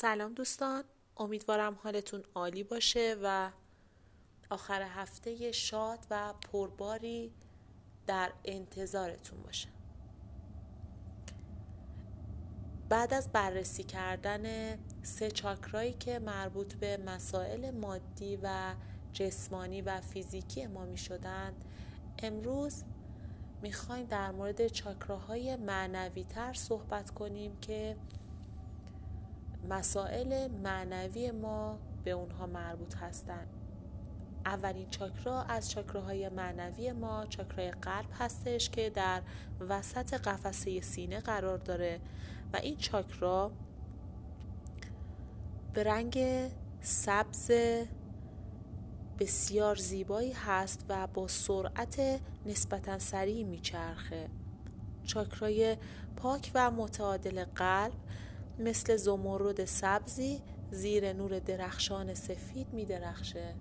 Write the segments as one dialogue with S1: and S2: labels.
S1: سلام دوستان. امیدوارم حالتون عالی باشه و آخر هفته شاد و پرباری در انتظارتون باشه. بعد از بررسی کردن سه چاکرایی که مربوط به مسائل مادی و جسمانی و فیزیکی ما می شدند امروز می‌خوایم در مورد چاکراهای معنوی تر صحبت کنیم که مسائل معنوی ما به اونها مربوط هستند اولین چاکرا از چاکراهای معنوی ما چاکرای قلب هستش که در وسط قفسه سینه قرار داره و این چاکرا به رنگ سبز بسیار زیبایی هست و با سرعت نسبتا سریع میچرخه. چاکرای پاک و متعادل قلب مثل زمرد سبزی زیر نور درخشان سفید می درخشه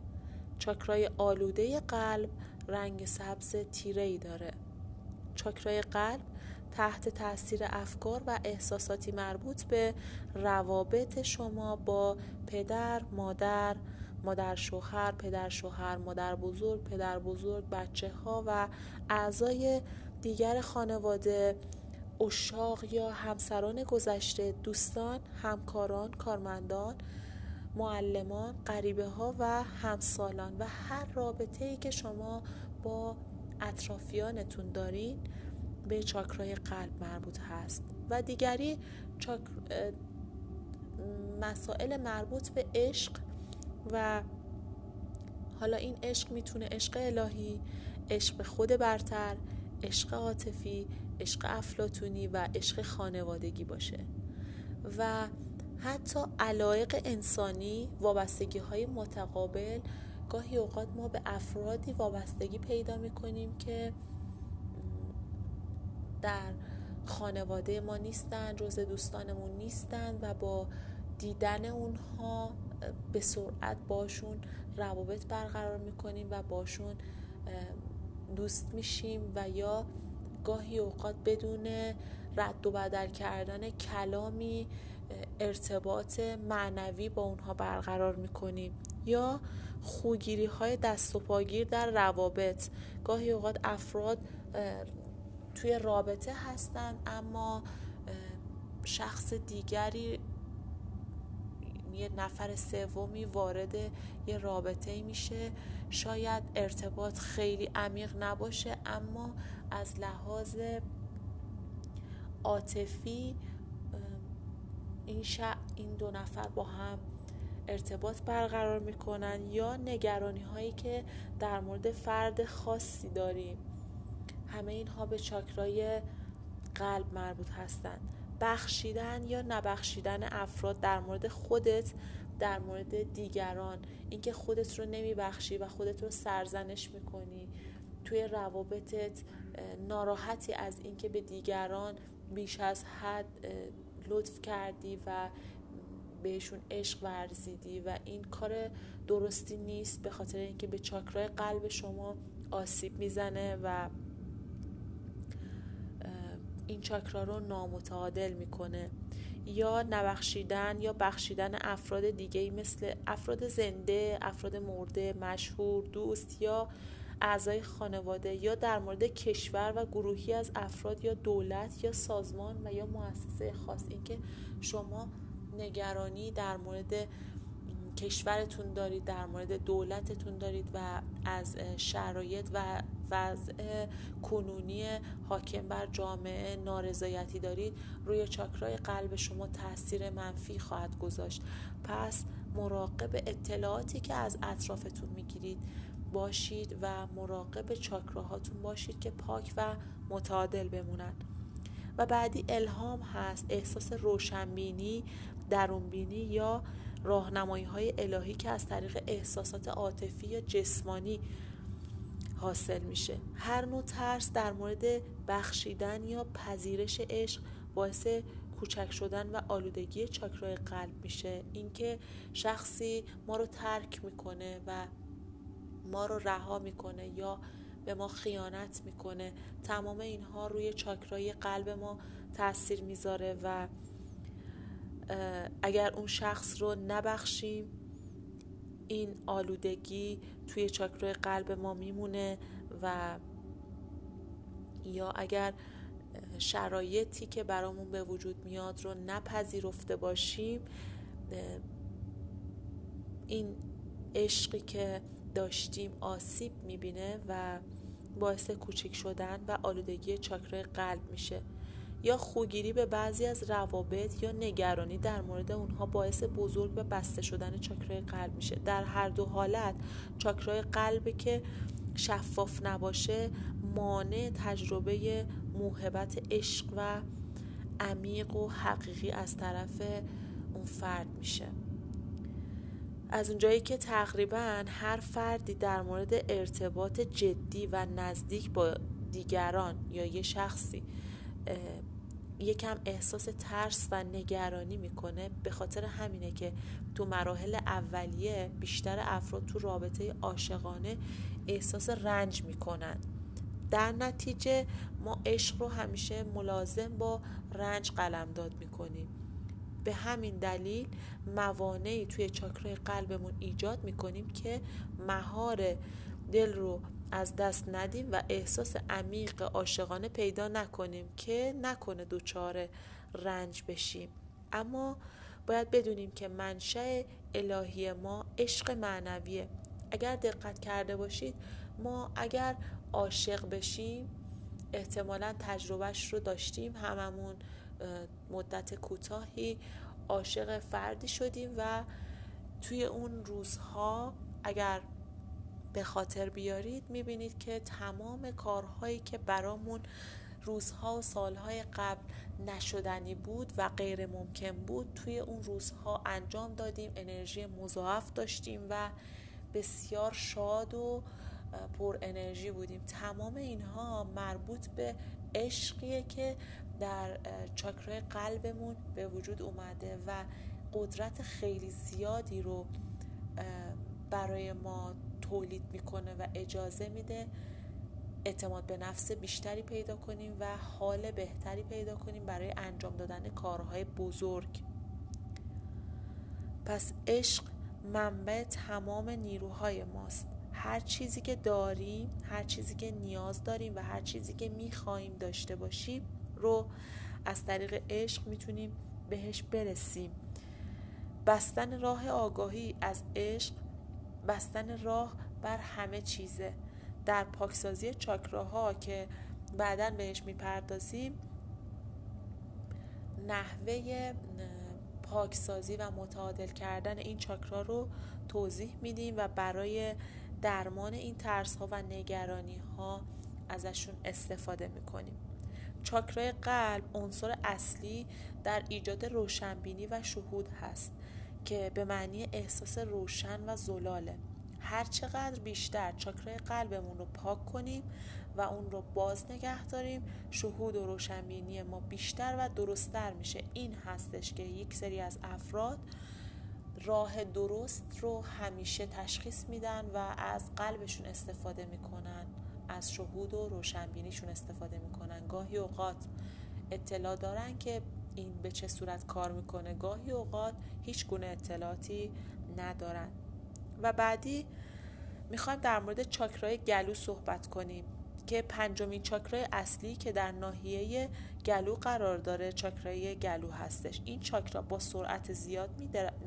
S1: چاکرای آلوده قلب رنگ سبز تیره ای داره. چاکرای قلب تحت تاثیر افکار و احساساتی مربوط به روابط شما با پدر، مادر، مادر شوهر، پدر شوهر، مادر بزرگ، پدر بزرگ، بچه ها و اعضای دیگر خانواده. اشاق یا همسران گذشته دوستان همکاران کارمندان معلمان غریبه ها و همسالان و هر رابطه ای که شما با اطرافیانتون دارین به چاکرای قلب مربوط هست. و دیگری چاک... مسائل مربوط به عشق و حالا این عشق می‌تونه عشق الهی عشق به خود برتر عشق عاطفی عشق افلاتونی و عشق خانوادگی باشه. و حتی علایق انسانی وابستگی های متقابل گاهی اوقات ما به افرادی وابستگی پیدا می‌کنیم که در خانواده ما نیستن جز دوستانمون نیستن و با دیدن اونها به سرعت باشون روابط برقرار می‌کنیم و باشون دوست میشیم و یا گاهی اوقات بدون رد و بدل کردن کلامی ارتباط معنوی با اونها برقرار می‌کنیم یا خوگیری های دست و پاگیر در روابط. گاهی اوقات افراد توی رابطه هستن اما شخص دیگری یه نفر سومی وارد یه رابطه میشه. شاید ارتباط خیلی عمیق نباشه اما از لحاظ عاطفی این, این دو نفر با هم ارتباط برقرار می‌کنن یا نگرانی هایی که در مورد فرد خاصی داریم. همه اینها به چاکرای قلب مربوط هستند بخشیدن یا نبخشیدن افراد در مورد خودت در مورد دیگران. اینکه خودت رو نمیبخشی و خودت رو سرزنش می‌کنی. توی روابطت ناراحتی از اینکه به دیگران بیش از حد لطف کردی و بهشون عشق ورزیدی و این کار درستی نیست به خاطر اینکه به چاکرای قلب شما آسیب می‌زنه و این چاکرا رو نامتعادل می‌کنه. یا نبخشیدن یا بخشیدن افراد دیگه مثل افراد زنده، افراد مرده، مشهور، دوست یا اعضای خانواده یا در مورد کشور و گروهی از افراد یا دولت یا سازمان و یا مؤسسه خاص. اینکه شما نگرانی در مورد کشورتون دارید در مورد دولتتون دارید و از شرایط و وضع کنونی حاکم بر جامعه نارضایتی دارید روی چاکرای قلب شما تاثیر منفی خواهد گذاشت. پس مراقب اطلاعاتی که از اطرافتون می‌گیرید باشید و مراقب چاکراهاتون باشید که پاک و متعادل بمونن. و بعدی الهام هست احساس روشنبینی درونبینی یا راهنمایی های الهی که از طریق احساسات عاطفی یا جسمانی حاصل میشه. هر نوع ترس در مورد بخشیدن یا پذیرش عشق باعث کوچک شدن و آلودگی چاکرای قلب میشه. اینکه شخصی ما رو ترک می‌کنه و ما رو رها می‌کنه یا به ما خیانت می‌کنه تمام اینها روی چاکرای قلب ما تاثیر می‌ذاره و اگر اون شخص رو نبخشیم این آلودگی توی چاکرای قلب ما میمونه و یا اگر شرایطی که برامون به وجود میاد رو نپذیرفته باشیم این عشقی که داشتیم آسیب می‌بینه و باعث کوچک شدن و آلودگی چاکرای قلب میشه. یا خوگیری به بعضی از روابط یا نگرانی در مورد اونها باعث بزرگ و بسته شدن چاکرای قلب میشه. در هر دو حالت چاکرای قلب که شفاف نباشه مانع تجربه موهبت عشق و عمیق و حقیقی از طرف اون فرد میشه. از اونجایی که تقریبا هر فردی در مورد ارتباط جدی و نزدیک با دیگران یا یه شخصی یکم احساس ترس و نگرانی می‌کنه به خاطر همینه که تو مراحل اولیه بیشتر افراد تو رابطه عاشقانه احساس رنج می‌کنن. در نتیجه ما عشق رو همیشه ملازم با رنج قلمداد می‌کنیم. به همین دلیل موانعی توی چاکرای قلبمون ایجاد می‌کنیم که مهار دل رو از دست ندیم و احساس عمیق عاشقانه پیدا نکنیم که نکنه دوچار رنج بشیم. اما باید بدونیم که منشأ الهی ما عشق معنویه. اگر دقت کرده باشید ما اگر عاشق بشیم احتمالا تجربهش رو داشتیم هممون. مدت کوتاهی عاشق فردی شدیم و توی اون روزها اگر به خاطر بیارید می‌بینید که تمام کارهایی که برامون روزها و سالهای قبل نشدنی بود و غیر ممکن بود توی اون روزها انجام دادیم انرژی مضاعف داشتیم و بسیار شاد و پر انرژی بودیم. تمام اینها مربوط به عشقیه که در چاکرای قلبمون به وجود اومده و قدرت خیلی زیادی رو برای ما تولید می‌کنه و اجازه میده اعتماد به نفس بیشتری پیدا کنیم و حال بهتری پیدا کنیم برای انجام دادن کارهای بزرگ. پس عشق منبع تمام نیروهای ماست. هر چیزی که داریم هر چیزی که نیاز داریم و هر چیزی که می‌خواهیم داشته باشیم رو از طریق عشق می‌تونیم بهش برسیم. بستن راه آگاهی از عشق بستن راه بر همه چیزه. در پاکسازی چاکراها که بعدا بهش می‌پردازیم نحوه پاکسازی و متعادل کردن این چاکرا رو توضیح میدیم و برای درمان این ترس ها و نگرانی ها ازشون استفاده می‌کنیم. چاکرای قلب عنصر اصلی در ایجاد روشنبینی و شهود هست که به معنی احساس روشن و زلاله. هر چقدر بیشتر چاکرای قلبمون رو پاک کنیم و اون رو باز نگه داریم شهود و روشنبینی ما بیشتر و درستتر میشه. این هستش که یک سری از افراد راه درست رو همیشه تشخیص میدن و از قلبشون استفاده می‌کنن. از شهود و روشنبینیشون استفاده می‌کنن. گاهی اوقات اطلاع دارن که این به چه صورت کار می‌کنه. گاهی اوقات هیچ گونه اطلاعاتی ندارن. و بعدی می‌خوایم در مورد چاکرای گلو صحبت کنیم که پنجمین چاکرای اصلی که در ناحیه گلو قرار داره چاکرای گلو هستش. این چاکرا با سرعت زیاد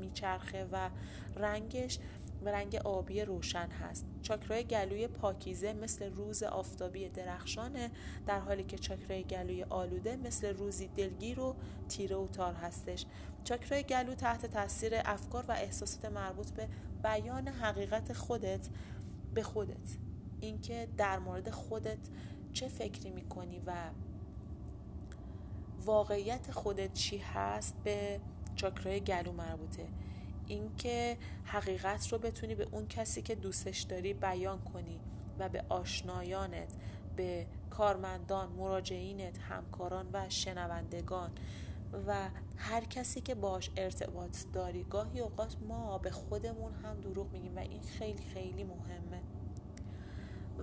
S1: میچرخه و رنگش و رنگ آبی روشن هست. چاکرای گلوی پاکیزه مثل روز آفتابی درخشانه در حالی که چاکرای گلوی آلوده مثل روزی دلگیر و تیره و تار هستش. چاکرای گلو تحت تاثیر افکار و احساسات مربوط به بیان حقیقت خودت به خودت. اینکه در مورد خودت چه فکری می‌کنی و واقعیت خودت چی هست به چاکرای گلو مربوطه. اینکه حقیقت رو بتونی به اون کسی که دوستش داری بیان کنی و به آشنایانت به کارمندان، مراجعینت، همکاران و شنوندگان و هر کسی که باش ارتباط داری. گاهی اوقات ما به خودمون هم دروغ میگیم و این خیلی خیلی مهمه.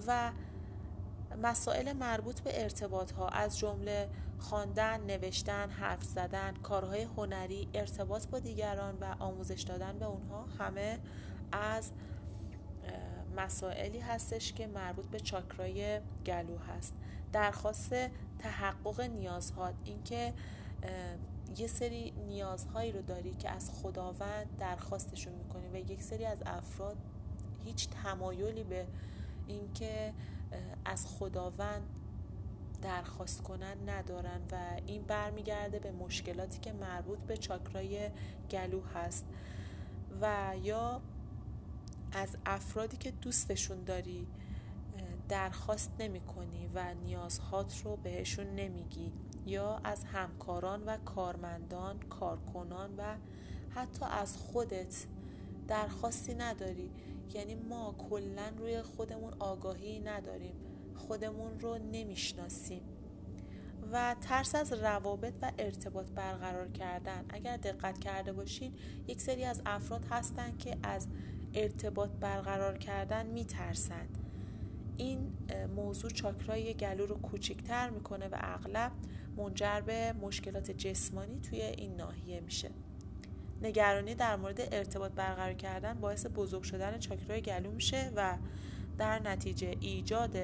S1: و مسائل مربوط به ارتباط ها از جمله خواندن، نوشتن، حرف زدن، کارهای هنری، ارتباط با دیگران و آموزش دادن به اونها همه از مسائلی هستش که مربوط به چاکرای گلو هست. درخواست تحقق نیازها اینکه یه سری نیازهایی رو داری که از خداوند درخواستشون می‌کنی و یک سری از افراد هیچ تمایلی به اینکه از خداوند درخواست کنن ندارن و این برمیگرده به مشکلاتی که مربوط به چاکرای گلو هست. و یا از افرادی که دوستشون داری درخواست نمی کنی و نیازهات رو بهشون نمیگی. یا از همکاران و کارمندان، کارکنان و حتی از خودت درخواستی نداری یعنی ما کلا روی خودمون آگاهی نداریم خودمون رو نمی‌شناسیم. و ترس از روابط و ارتباط برقرار کردن. اگر دقت کرده باشین یک سری از افراد هستن که از ارتباط برقرار کردن میترسند. این موضوع چاکرای گلو رو کوچکتر می‌کنه و اغلب منجر به مشکلات جسمانی توی این ناحیه میشه. نگرانی در مورد ارتباط برقرار کردن باعث بزرگ شدن چاکرای گلو میشه و در نتیجه ایجاد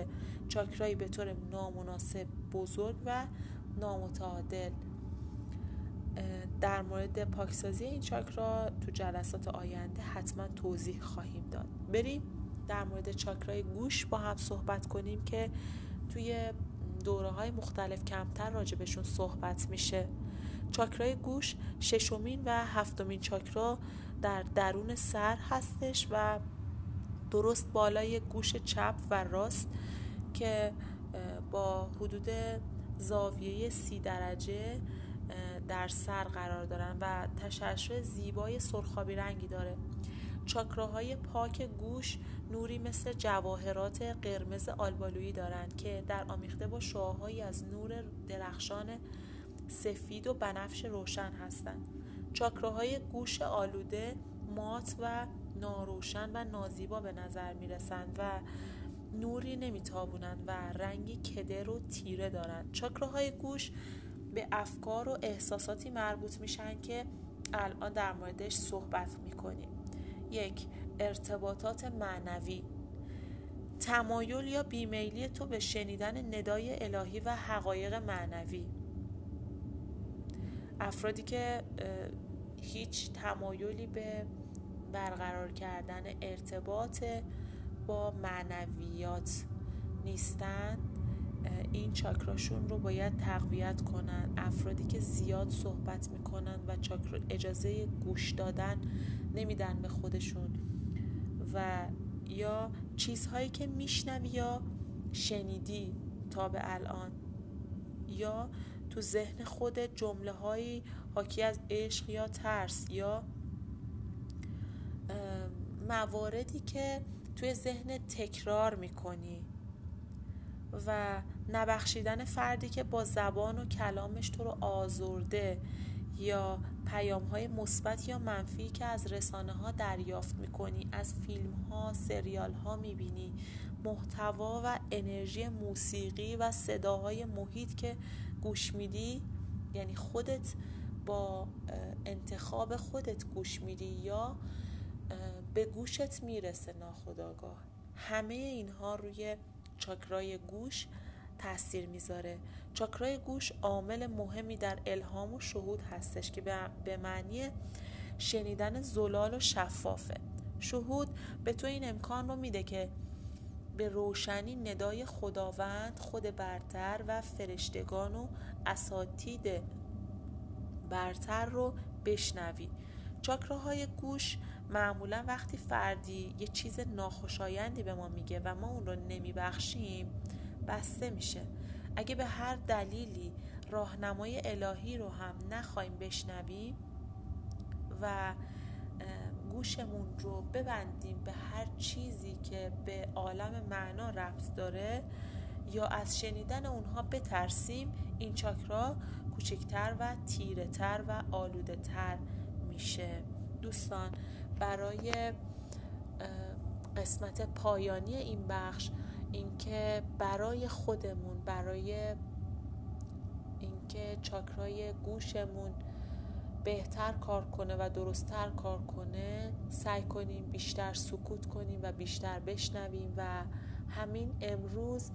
S1: چاکرایی به طور نامناسب بزرگ و نامتعادل در مورد پاکسازی این چاکرا تو جلسات آینده حتما توضیح خواهیم داد. بریم در مورد چاکرای گوش با هم صحبت کنیم که توی دوره های مختلف کمتر راجبشون صحبت میشه. چاکرای گوش ششمین و هفتمین چاکرا در درون سر هستش و درست بالای گوش چپ و راست که با حدود زاویه سی درجه در سر قرار دارن و تشعشع زیبای سرخابی رنگی داره. چاکراهای پاک گوش نوری مثل جواهرات قرمز آلبالویی دارند که در آمیخته با شعاهایی از نور درخشان سفید و بنفش روشن هستند چاکراهای گوش آلوده مات و ناروشن و نازیبا به نظر می رسند و نوری نمیتابونند و رنگی کدر و تیره دارند چاکراهای گوش به افکار و احساساتی مربوط میشن که الان در موردش صحبت می‌کنیم. یک ارتباطات معنوی. تمایل یا بیمیلی تو به شنیدن ندای الهی و حقایق معنوی. افرادی که هیچ تمایلی به برقرار کردن ارتباط با معنویات نیستن این چاکراشون رو باید تقویت کنن. افرادی که زیاد صحبت می‌کنن و چاکر اجازه گوش دادن نمیدن به خودشون. و یا چیزهایی که میشنوی یا شنیدی تا به الان. یا تو ذهن خود جمله هایی حاکی از عشق یا ترس یا مواردی که توی ذهن تکرار می‌کنی و نبخشیدن فردی که با زبان و کلامش تو رو آزرده یا پیام های مثبت یا منفی که از رسانه ها دریافت می‌کنی از فیلم ها سریال ها می‌بینی محتوا و انرژی موسیقی و صداهای محیط که گوش میدی یعنی خودت با انتخاب خودت گوش میدی یا به گوشت می‌رسه ناخداگاه همه اینها روی چاکرای گوش تاثیر می‌ذاره. چاکرای گوش عامل مهمی در الهام و شهود هستش که به معنی شنیدن زلال و شفافه. شهود به تو این امکان رو میده که به روشنی ندای خداوند خود برتر و فرشتگان و اساتید برتر رو بشنوی. چاکراهای گوش معمولا وقتی فردی یه چیز ناخوشایندی به ما میگه و ما اون رو نمیبخشیم بسته میشه. اگه به هر دلیلی راهنمای الهی رو هم نخوایم بشنویم و گوشمون رو ببندیم به هر چیزی که به عالم معنا ربط داره یا از شنیدن اونها بترسیم این چاکرا کوچکتر و تیره تر و آلوده تر میشه. دوستان برای قسمت پایانی این بخش اینکه برای خودمون برای اینکه چاکرای گوشمون بهتر کار کنه و درستتر کار کنه سعی کنیم بیشتر سکوت کنیم و بیشتر بشنویم و همین امروز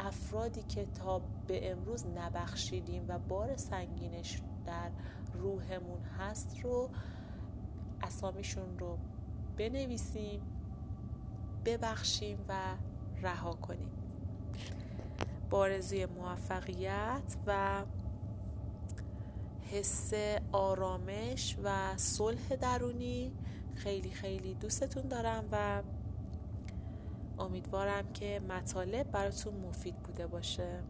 S1: افرادی که تا به امروز نبخشیدیم و بار سنگینش در روحمون هست رو اسامیشون رو بنویسیم ببخشیم و رها کنیم. بارزی موفقیت و حس آرامش و صلح درونی. خیلی خیلی دوستتون دارم و امیدوارم که مطالب براتون مفید بوده باشه.